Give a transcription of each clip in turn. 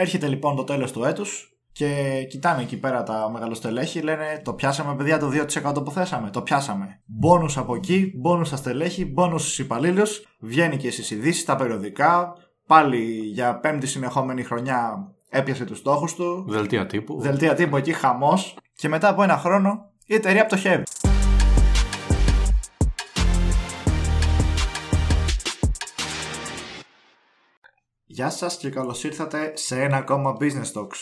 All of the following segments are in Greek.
Έρχεται λοιπόν το τέλος του έτους και κοιτάνε εκεί πέρα τα μεγαλοστελέχη, λένε το πιάσαμε παιδιά το 2% που θέσαμε. Το πιάσαμε. Μπόνους από εκεί, μπόνους στα στελέχη, μπόνους στους υπαλλήλους. Βγαίνει και στις ειδήσεις, τα περιοδικά. Πάλι για πέμπτη συνεχόμενη χρονιά έπιασε τους στόχους του. Δελτία τύπου. Δελτία τύπου εκεί, χαμός. Και μετά από ένα χρόνο η εταιρεία πτωχεύει. Γεια σας και καλώς ήρθατε σε ένα ακόμα Business Talks.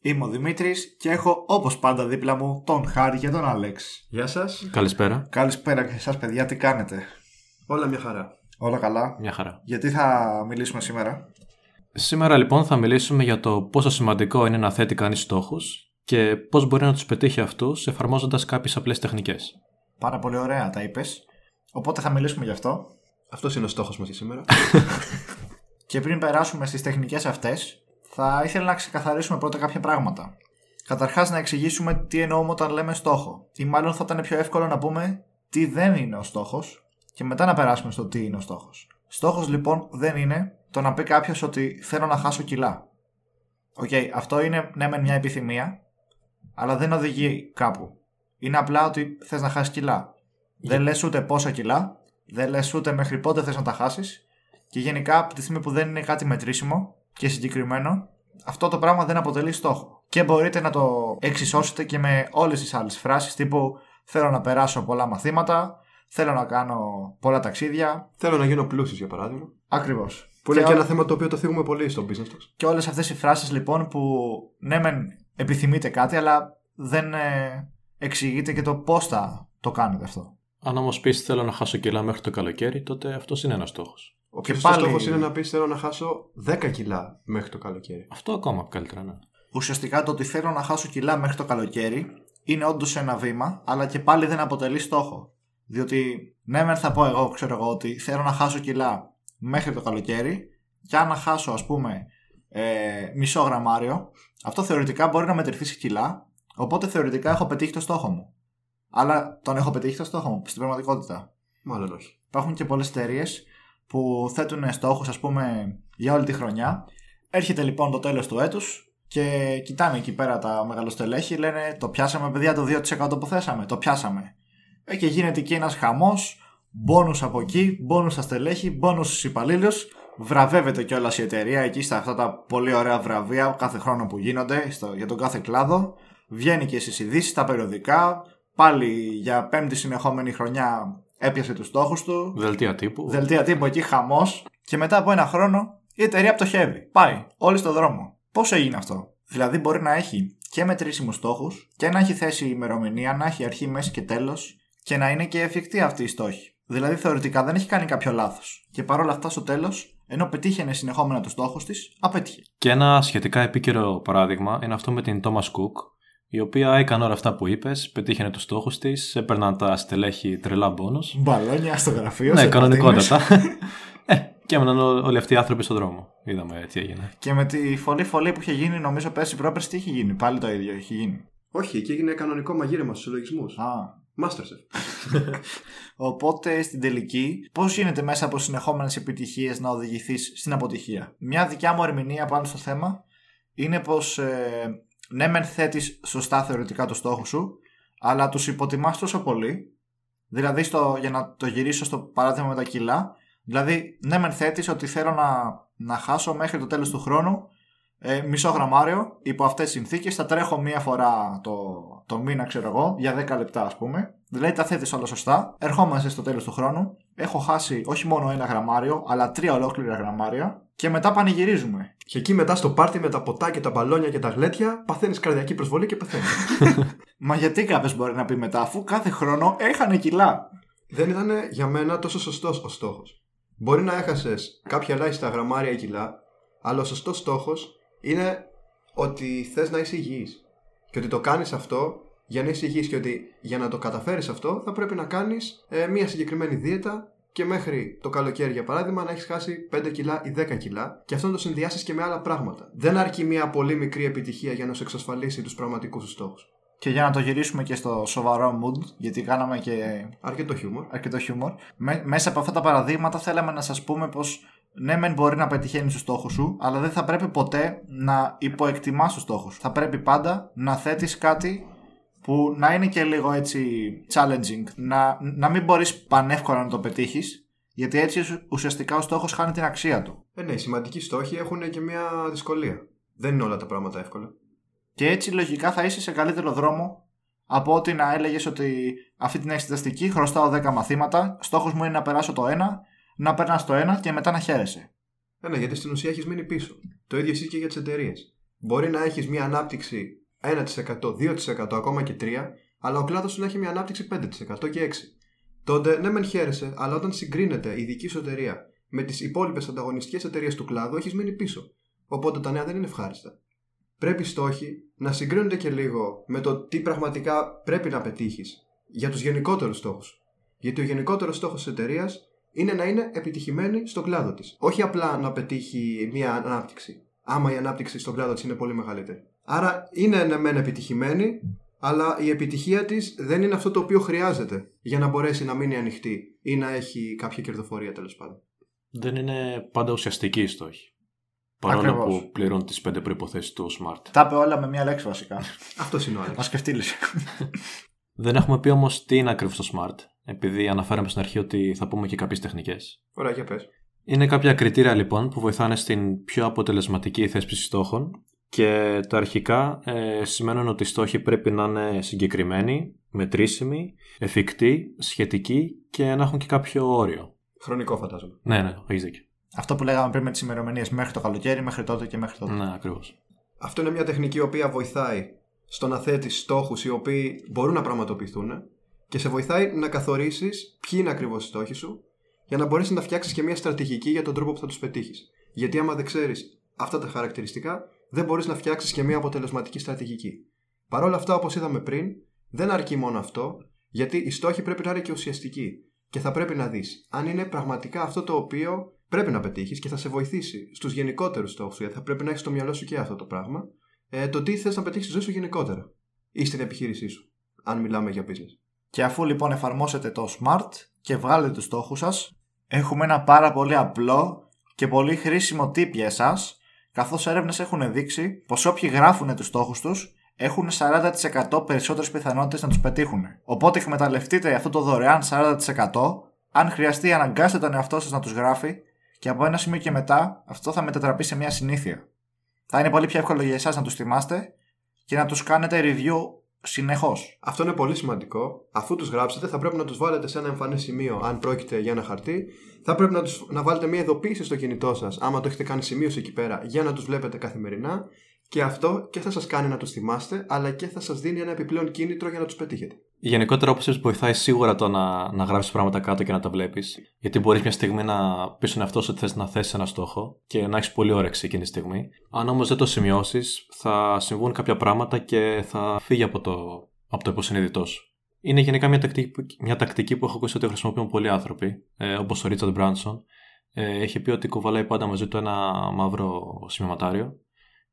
Είμαι ο Δημήτρης και έχω όπως πάντα δίπλα μου τον Χάρη και τον Αλέξη. Γεια σας. Καλησπέρα. Καλησπέρα και εσάς παιδιά, τι κάνετε; Όλα μια χαρά. Όλα καλά; Μια χαρά. Γιατί θα μιλήσουμε σήμερα; Σήμερα λοιπόν θα μιλήσουμε για το πόσο σημαντικό είναι να θέτει κανείς στόχους και πώς μπορεί να τους πετύχει αυτούς εφαρμόζοντας κάποιες απλές τεχνικές. Πάρα πολύ ωραία τα είπες. Οπότε θα μιλήσουμε γι' αυτό. Αυτός είναι ο στόχος μας για σήμερα. Και πριν περάσουμε στις τεχνικές αυτές, θα ήθελα να ξεκαθαρίσουμε πρώτα κάποια πράγματα. Καταρχάς να εξηγήσουμε τι εννοούμε όταν λέμε στόχο. Ή μάλλον θα ήταν πιο εύκολο να πούμε τι δεν είναι ο στόχος και μετά να περάσουμε στο τι είναι ο στόχος. Στόχος λοιπόν δεν είναι το να πει κάποιος ότι θέλω να χάσω κιλά. Οκ, αυτό είναι ναι μεν μια επιθυμία, αλλά δεν οδηγεί κάπου. Είναι απλά ότι θες να χάσεις κιλά. Δεν λες ούτε πόσα κιλά, δεν λες ούτε μέχρι πότε θες να τα χάσεις και γενικά από τη στιγμή που δεν είναι κάτι μετρήσιμο και συγκεκριμένο, αυτό το πράγμα δεν αποτελεί στόχο. Και μπορείτε να το εξισώσετε και με όλες τις άλλες φράσεις τύπου θέλω να περάσω πολλά μαθήματα, θέλω να κάνω πολλά ταξίδια. Θέλω να γίνω πλούσιος για παράδειγμα. Ακριβώς. Που είναι Και και ό- ένα θέμα το οποίο το θίγουμε πολύ στο business talks. Και όλες αυτές οι φράσεις λοιπόν που ναι μεν επιθυμείτε κάτι αλλά δεν ε, εξηγείτε και το πώς θα το κάνετε αυτό. Αν όμως πεις θέλω να χάσω κιλά μέχρι το καλοκαίρι, τότε αυτός είναι ένας στόχος. Ο Και πιο πάλι- στόχος είναι να πεις θέλω να χάσω 10 κιλά μέχρι το καλοκαίρι. Αυτό ακόμα καλύτερα ναι. Ουσιαστικά το ότι θέλω να χάσω κιλά μέχρι το καλοκαίρι είναι όντως ένα βήμα, αλλά και πάλι δεν αποτελεί στόχο. Διότι, ναι, μεν θα πω εγώ, ξέρω εγώ, ότι θέλω να χάσω κιλά μέχρι το καλοκαίρι, και αν να χάσω, ας πούμε, ε, μισό γραμμάριο, αυτό θεωρητικά μπορεί να μετρηθεί σε κιλά, οπότε θεωρητικά έχω πετύχει το στόχο μου. Αλλά τον έχω πετύχει το στόχο μου στην πραγματικότητα. Μάλλον όχι. Υπάρχουν και πολλές εταιρείες που θέτουν στόχους ας πούμε για όλη τη χρονιά. Έρχεται λοιπόν το τέλος του έτους και κοιτάνε εκεί πέρα τα μεγαλοστελέχη, λένε το πιάσαμε παιδιά το 2% που θέσαμε, το πιάσαμε. Ε, και γίνεται εκεί ένας χαμός, μπόνους από εκεί, μπόνους στα στελέχη, μπόνους στους υπαλλήλους, βραβεύεται κιόλας η εταιρεία εκεί στα αυτά τα πολύ ωραία βραβεία κάθε χρόνο που γίνονται στο, για τον κάθε κλάδο. Βγαίνει και στις ειδήσεις, τα περιοδικά, πάλι για πέμπτη συνεχόμενη χρονιά έπιασε τους στόχους του, Δελτία τύπου. δελτία τύπου εκεί χαμός. Και μετά από ένα χρόνο η εταιρεία πτωχεύει. Πάει. Όλοι στο δρόμο. Πώ έγινε αυτό; Δηλαδή μπορεί να έχει και μετρήσιμους στόχους και να έχει θέσει ημερομηνία, να έχει αρχή, μέση και τέλος και να είναι και εφικτή αυτή η στόχη. Δηλαδή θεωρητικά δεν έχει κάνει κάποιο λάθος. Και παρόλα αυτά στο τέλος, ενώ πετύχαινε συνεχόμενα τους στόχους της, απέτυχε. Και ένα σχετικά επίκαιρο παράδειγμα είναι αυτό με την Thomas Cook, η οποία έκανε όλα αυτά που είπες, πετύχαινε τους στόχους της, έπαιρναν τα στελέχη τρελά μπόνους. Μπαλόνια στο γραφείο. Ναι, σε κανονικότατα. πατίνες. ε, και έμεναν ό- όλοι αυτοί οι άνθρωποι στον δρόμο. Είδαμε τι έγινε. Και με τη φωλή φωλή που είχε γίνει, νομίζω πέρσι πρόπερσι τι είχε γίνει; Πάλι το ίδιο είχε γίνει; Όχι, εκεί έγινε κανονικό μαγείρεμα στους συλλογισμούς. Α, Masterchef. Οπότε στην τελική, πώς γίνεται μέσα από συνεχόμενες επιτυχίες να οδηγηθείς στην αποτυχία; Μια δικιά μου ερμηνεία πάνω στο θέμα είναι πως ε, ναι, μεν θέτεις σωστά θεωρητικά το στόχο σου, αλλά τους υποτιμάς τόσο πολύ. Δηλαδή, στο, για να το γυρίσω στο παράδειγμα με τα κιλά, δηλαδή, ναι, μεν θέτεις ότι θέλω να, να χάσω μέχρι το τέλος του χρόνου ε, μισό γραμμάριο υπό αυτές τις συνθήκες. Θα τρέχω μία φορά το, το μήνα, ξέρω εγώ, για 10 λεπτά, ας πούμε. Δηλαδή τα θέτεις όλα σωστά. Ερχόμαστε στο τέλος του χρόνου. Έχω χάσει όχι μόνο ένα γραμμάριο, αλλά τρία ολόκληρα γραμμάρια. Και μετά πανηγυρίζουμε. Και εκεί μετά στο πάρτι με τα ποτά και τα μπαλόνια και τα γλέτια παθαίνεις καρδιακή προσβολή και πεθαίνεις. Μα γιατί κάποιος μπορεί να πει μετά, αφού κάθε χρόνο έχανε κιλά. Δεν ήταν για μένα τόσο σωστός ο στόχος. Μπορεί να έχασες κάποια ελάχιστα γραμμάρια ή κιλά, αλλά ο σωστός στόχος είναι ότι θες να είσαι υγιής. Και ότι το κάνεις αυτό για να είσαι υγιής και ότι για να το καταφέρεις αυτό θα πρέπει να κάνεις ε, μια συγκεκριμένη δίαιτα και μέχρι το καλοκαίρι για παράδειγμα να έχεις χάσει 5 κιλά ή 10 κιλά και αυτό να το συνδυάσεις και με άλλα πράγματα. Δεν αρκεί μια πολύ μικρή επιτυχία για να σου εξασφαλίσει τους πραγματικούς σου στόχους. Και για να το γυρίσουμε και στο σοβαρό mood, γιατί κάναμε και Αρκετό χιούμορ. αρκετό χιούμορ. Με- μέσα από αυτά τα παραδείγματα θέλαμε να σας πούμε πως ναι, μεν μπορεί να πετυχαίνει του στόχους σου, αλλά δεν θα πρέπει ποτέ να υποεκτιμάς τους στόχους. Θα πρέπει πάντα να θέτεις κάτι που να είναι και λίγο έτσι challenging. Να, να μην μπορείς πανεύκολα να το πετύχεις, γιατί έτσι ουσιαστικά ο στόχος χάνει την αξία του. Ε, ναι, οι σημαντικοί στόχοι έχουν και μια δυσκολία. Δεν είναι όλα τα πράγματα εύκολα. Και έτσι λογικά θα είσαι σε καλύτερο δρόμο από ότι να έλεγες ότι αυτή την εξεταστική χρωστάω 10 μαθήματα, στόχος μου είναι να περάσω το 1, να περνάς το 1 και μετά να χαίρεσαι. Ε, ναι, γιατί στην ουσία έχεις μείνει πίσω. Το ίδιο ισχύει και για τις εταιρείες. Μπορεί να έχεις μια ανάπτυξη 1%, 2%, ακόμα και 3%, αλλά ο κλάδος σου να έχει μια ανάπτυξη 5% και 6%. Τότε ναι, μεν χαίρεσαι, αλλά όταν συγκρίνεται η δική σου εταιρεία με τις υπόλοιπες ανταγωνιστικές εταιρείες του κλάδου, έχεις μείνει πίσω. Οπότε τα νέα δεν είναι ευχάριστα. Πρέπει οι στόχοι να συγκρίνονται και λίγο με το τι πραγματικά πρέπει να πετύχεις για τους γενικότερους στόχους. Γιατί ο γενικότερος στόχος της εταιρείας είναι να είναι επιτυχημένη στον κλάδο της. Όχι απλά να πετύχει μια ανάπτυξη. Άμα η ανάπτυξη στον κλάδο της είναι πολύ μεγαλύτερη. Άρα είναι ναι, μεν επιτυχημένη, αλλά η επιτυχία της δεν είναι αυτό το οποίο χρειάζεται για να μπορέσει να μείνει ανοιχτή ή να έχει κάποια κερδοφορία τέλος πάντων. Δεν είναι πάντα ουσιαστική η στόχη. Παρόλο Ακριβώς. που πληρώνει τις πέντε προποθέσει του Smart. Τα είπε όλα με μία λέξη βασικά. Αυτός είναι ο Άλεξ. Α σκεφτεί λύση. Δεν έχουμε πει όμως τι είναι ακριβώς το Smart, επειδή αναφέραμε στην αρχή ότι θα πούμε και κάποιες τεχνικές. Ωραία, για πες. Είναι κάποια κριτήρια λοιπόν που βοηθάνε στην πιο αποτελεσματική θέσπιση στόχων και τα αρχικά ε, σημαίνουν ότι οι στόχοι πρέπει να είναι συγκεκριμένοι, μετρήσιμοι, εφικτοί, σχετικοί και να έχουν και κάποιο όριο. Χρονικό φαντάζομαι. Ναι, ναι, έχεις δίκιο. Αυτό που λέγαμε πριν με τις ημερομηνίες μέχρι το καλοκαίρι, μέχρι τότε και μέχρι τότε. Ναι, ακριβώς. Αυτό είναι μια τεχνική η οποία βοηθάει στο να θέτεις στόχους οι οποίοι μπορούν να πραγματοποιηθούν και σε βοηθάει να καθορίσεις ποιοι είναι ακριβώς οι στόχοι σου για να μπορέσεις να φτιάξεις και μια στρατηγική για τον τρόπο που θα τους πετύχεις. Γιατί άμα δεν ξέρεις αυτά τα χαρακτηριστικά, δεν μπορείς να φτιάξεις και μια αποτελεσματική στρατηγική. Παρ' όλα αυτά, όπως είδαμε πριν, δεν αρκεί μόνο αυτό, γιατί οι στόχοι πρέπει να είναι και ουσιαστικοί. Και θα πρέπει να δεις αν είναι πραγματικά αυτό το οποίο πρέπει να πετύχεις και θα σε βοηθήσει στους γενικότερους στόχους, γιατί θα πρέπει να έχεις στο μυαλό σου και αυτό το πράγμα, ε, το τι θες να πετύχεις στη ζωή σου γενικότερα ή στην επιχείρησή σου, αν μιλάμε για business. Και αφού λοιπόν εφαρμόσετε το SMART και βγάλετε τους στόχους σας, έχουμε ένα πάρα πολύ απλό και πολύ χρήσιμο tip για εσάς, καθώς έρευνες έχουν δείξει πως όποιοι γράφουν τους στόχους τους έχουν 40% περισσότερες πιθανότητες να τους πετύχουν. Οπότε εκμεταλλευτείτε αυτό το δωρεάν 40%, αν χρειαστεί αναγκάστε τον εαυτό σας να τους γράφει και από ένα σημείο και μετά αυτό θα μετατραπεί σε μια συνήθεια. Θα είναι πολύ πιο εύκολο για εσάς να τους θυμάστε και να τους κάνετε review συνεχώς. Αυτό είναι πολύ σημαντικό. Αφού τους γράψετε, θα πρέπει να τους βάλετε σε ένα εμφανές σημείο, αν πρόκειται για ένα χαρτί. Θα πρέπει να, τους, να βάλετε μια ειδοποίηση στο κινητό σας, άμα το έχετε κάνει σημείωση εκεί πέρα, για να τους βλέπετε καθημερινά. Και αυτό και θα σας κάνει να τους θυμάστε, αλλά και θα σας δίνει ένα επιπλέον κίνητρο για να τους πετύχετε. Γενικότερα, όπως είπες, βοηθάει σίγουρα το να, να γράψει πράγματα κάτω και να τα βλέπεις. Γιατί μπορείς μια στιγμή να πεις στον εαυτό σου ότι θες να θέσει ένα στόχο και να έχεις πολύ όρεξη εκείνη τη στιγμή. Αν όμως δεν το σημειώσεις, θα συμβούν κάποια πράγματα και θα φύγει από το, από το υποσυνείδητό σου. Είναι γενικά μια τακτική, που- μια τακτική που έχω ακούσει ότι χρησιμοποιούν πολλοί άνθρωποι, ε, όπως ο Ρίτσαρντ Μπράνσον. Ε, έχει πει ότι κουβαλάει πάντα μαζί του ένα μαύρο σημειωματάριο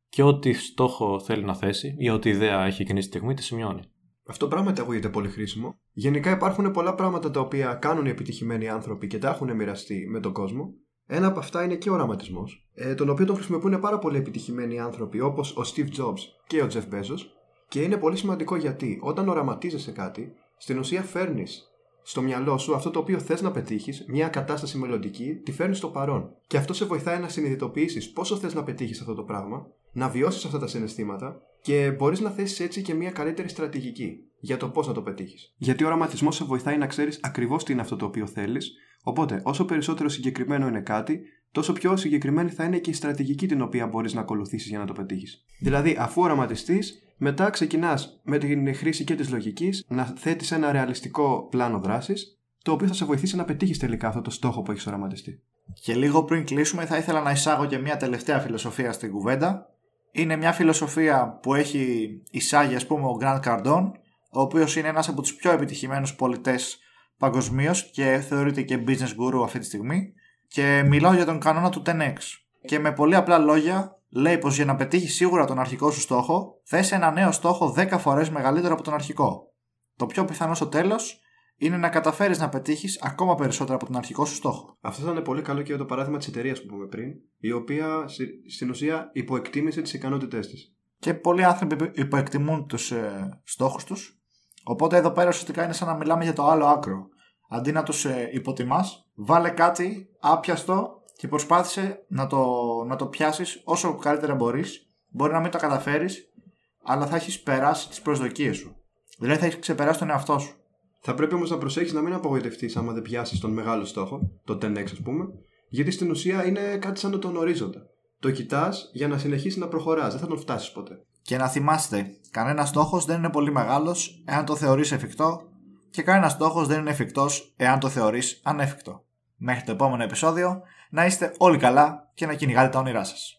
και ό,τι στόχο θέλει να θέσει ή ό,τι ιδέα έχει εκείνη τη στιγμή τη σημειώνει. Αυτό πράγματι ακούγεται πολύ χρήσιμο. Γενικά υπάρχουν πολλά πράγματα τα οποία κάνουν οι επιτυχημένοι άνθρωποι και τα έχουν μοιραστεί με τον κόσμο. Ένα από αυτά είναι και ο οραματισμός, ε, τον οποίο τον χρησιμοποιούν πάρα πολλοί επιτυχημένοι άνθρωποι όπως ο Steve Jobs και ο Jeff Bezos. Και είναι πολύ σημαντικό γιατί όταν οραματίζεσαι κάτι, στην ουσία φέρνεις στο μυαλό σου αυτό το οποίο θες να πετύχεις, μια κατάσταση μελλοντική, τη φέρνεις στο παρόν. Και αυτό σε βοηθάει να συνειδητοποιήσεις πόσο θες να πετύχεις αυτό το πράγμα, να βιώσεις αυτά τα συναισθήματα και μπορείς να θέσεις έτσι και μια καλύτερη στρατηγική για το πώς να το πετύχεις. Γιατί ο οραματισμός σε βοηθάει να ξέρεις ακριβώς τι είναι αυτό το οποίο θέλεις, οπότε όσο περισσότερο συγκεκριμένο είναι κάτι, τόσο πιο συγκεκριμένη θα είναι και η στρατηγική την οποία μπορείς να ακολουθήσεις για να το πετύχεις. Δηλαδή, αφού οραματιστείς, μετά ξεκινάς με την χρήση και της λογικής να θέτεις ένα ρεαλιστικό πλάνο δράσης, το οποίο θα σε βοηθήσει να πετύχεις τελικά αυτό το στόχο που έχεις οραματιστεί. Και λίγο πριν κλείσουμε θα ήθελα να εισάγω και μια τελευταία φιλοσοφία στην κουβέντα. Είναι μια φιλοσοφία που έχει εισάγει ας πούμε ο Grant Cardone, ο οποίος είναι ένας από τους πιο επιτυχημένους πολιτές παγκοσμίως και θεωρείται και business guru αυτή τη στιγμή. Και μιλάω για τον κανόνα του 10x. Και με πολύ απλά λόγια λέει πως για να πετύχει σίγουρα τον αρχικό σου στόχο, θες ένα νέο στόχο 10 φορές μεγαλύτερο από τον αρχικό. Το πιο πιθανό στο τέλος είναι να καταφέρεις να πετύχεις ακόμα περισσότερο από τον αρχικό σου στόχο. Αυτό θα είναι πολύ καλό και για το παράδειγμα της εταιρείας που είπαμε πριν, η οποία στην ουσία υποεκτίμησε τις ικανότητές της. Και πολλοί άνθρωποι υποεκτιμούν τους ε, στόχους τους. Οπότε εδώ πέρα ουσιαστικά είναι σαν να μιλάμε για το άλλο άκρο. Αντί να τους ε, υποτιμάς, βάλε κάτι άπιαστο και προσπάθησε να το, να το πιάσεις όσο καλύτερα μπορείς. Μπορεί να μην το καταφέρεις, αλλά θα έχεις περάσει τις προσδοκίες σου. Δηλαδή θα έχεις ξεπεράσει τον εαυτό σου. Θα πρέπει όμως να προσέχεις να μην απογοητευτείς άμα δεν πιάσεις τον μεγάλο στόχο, το 10x ας πούμε, γιατί στην ουσία είναι κάτι σαν τον ορίζοντα. Το κοιτάς για να συνεχίσεις να προχωράς, δεν θα τον φτάσεις ποτέ. Και να θυμάστε, κανένα στόχος δεν είναι πολύ μεγάλος εάν το θεωρείς εφικτό, και κανένα στόχος δεν είναι εφικτός εάν το θεωρείς ανέφικτο. Μέχρι το επόμενο επεισόδιο, να είστε όλοι καλά και να κυνηγάτε τα όνειρά σας.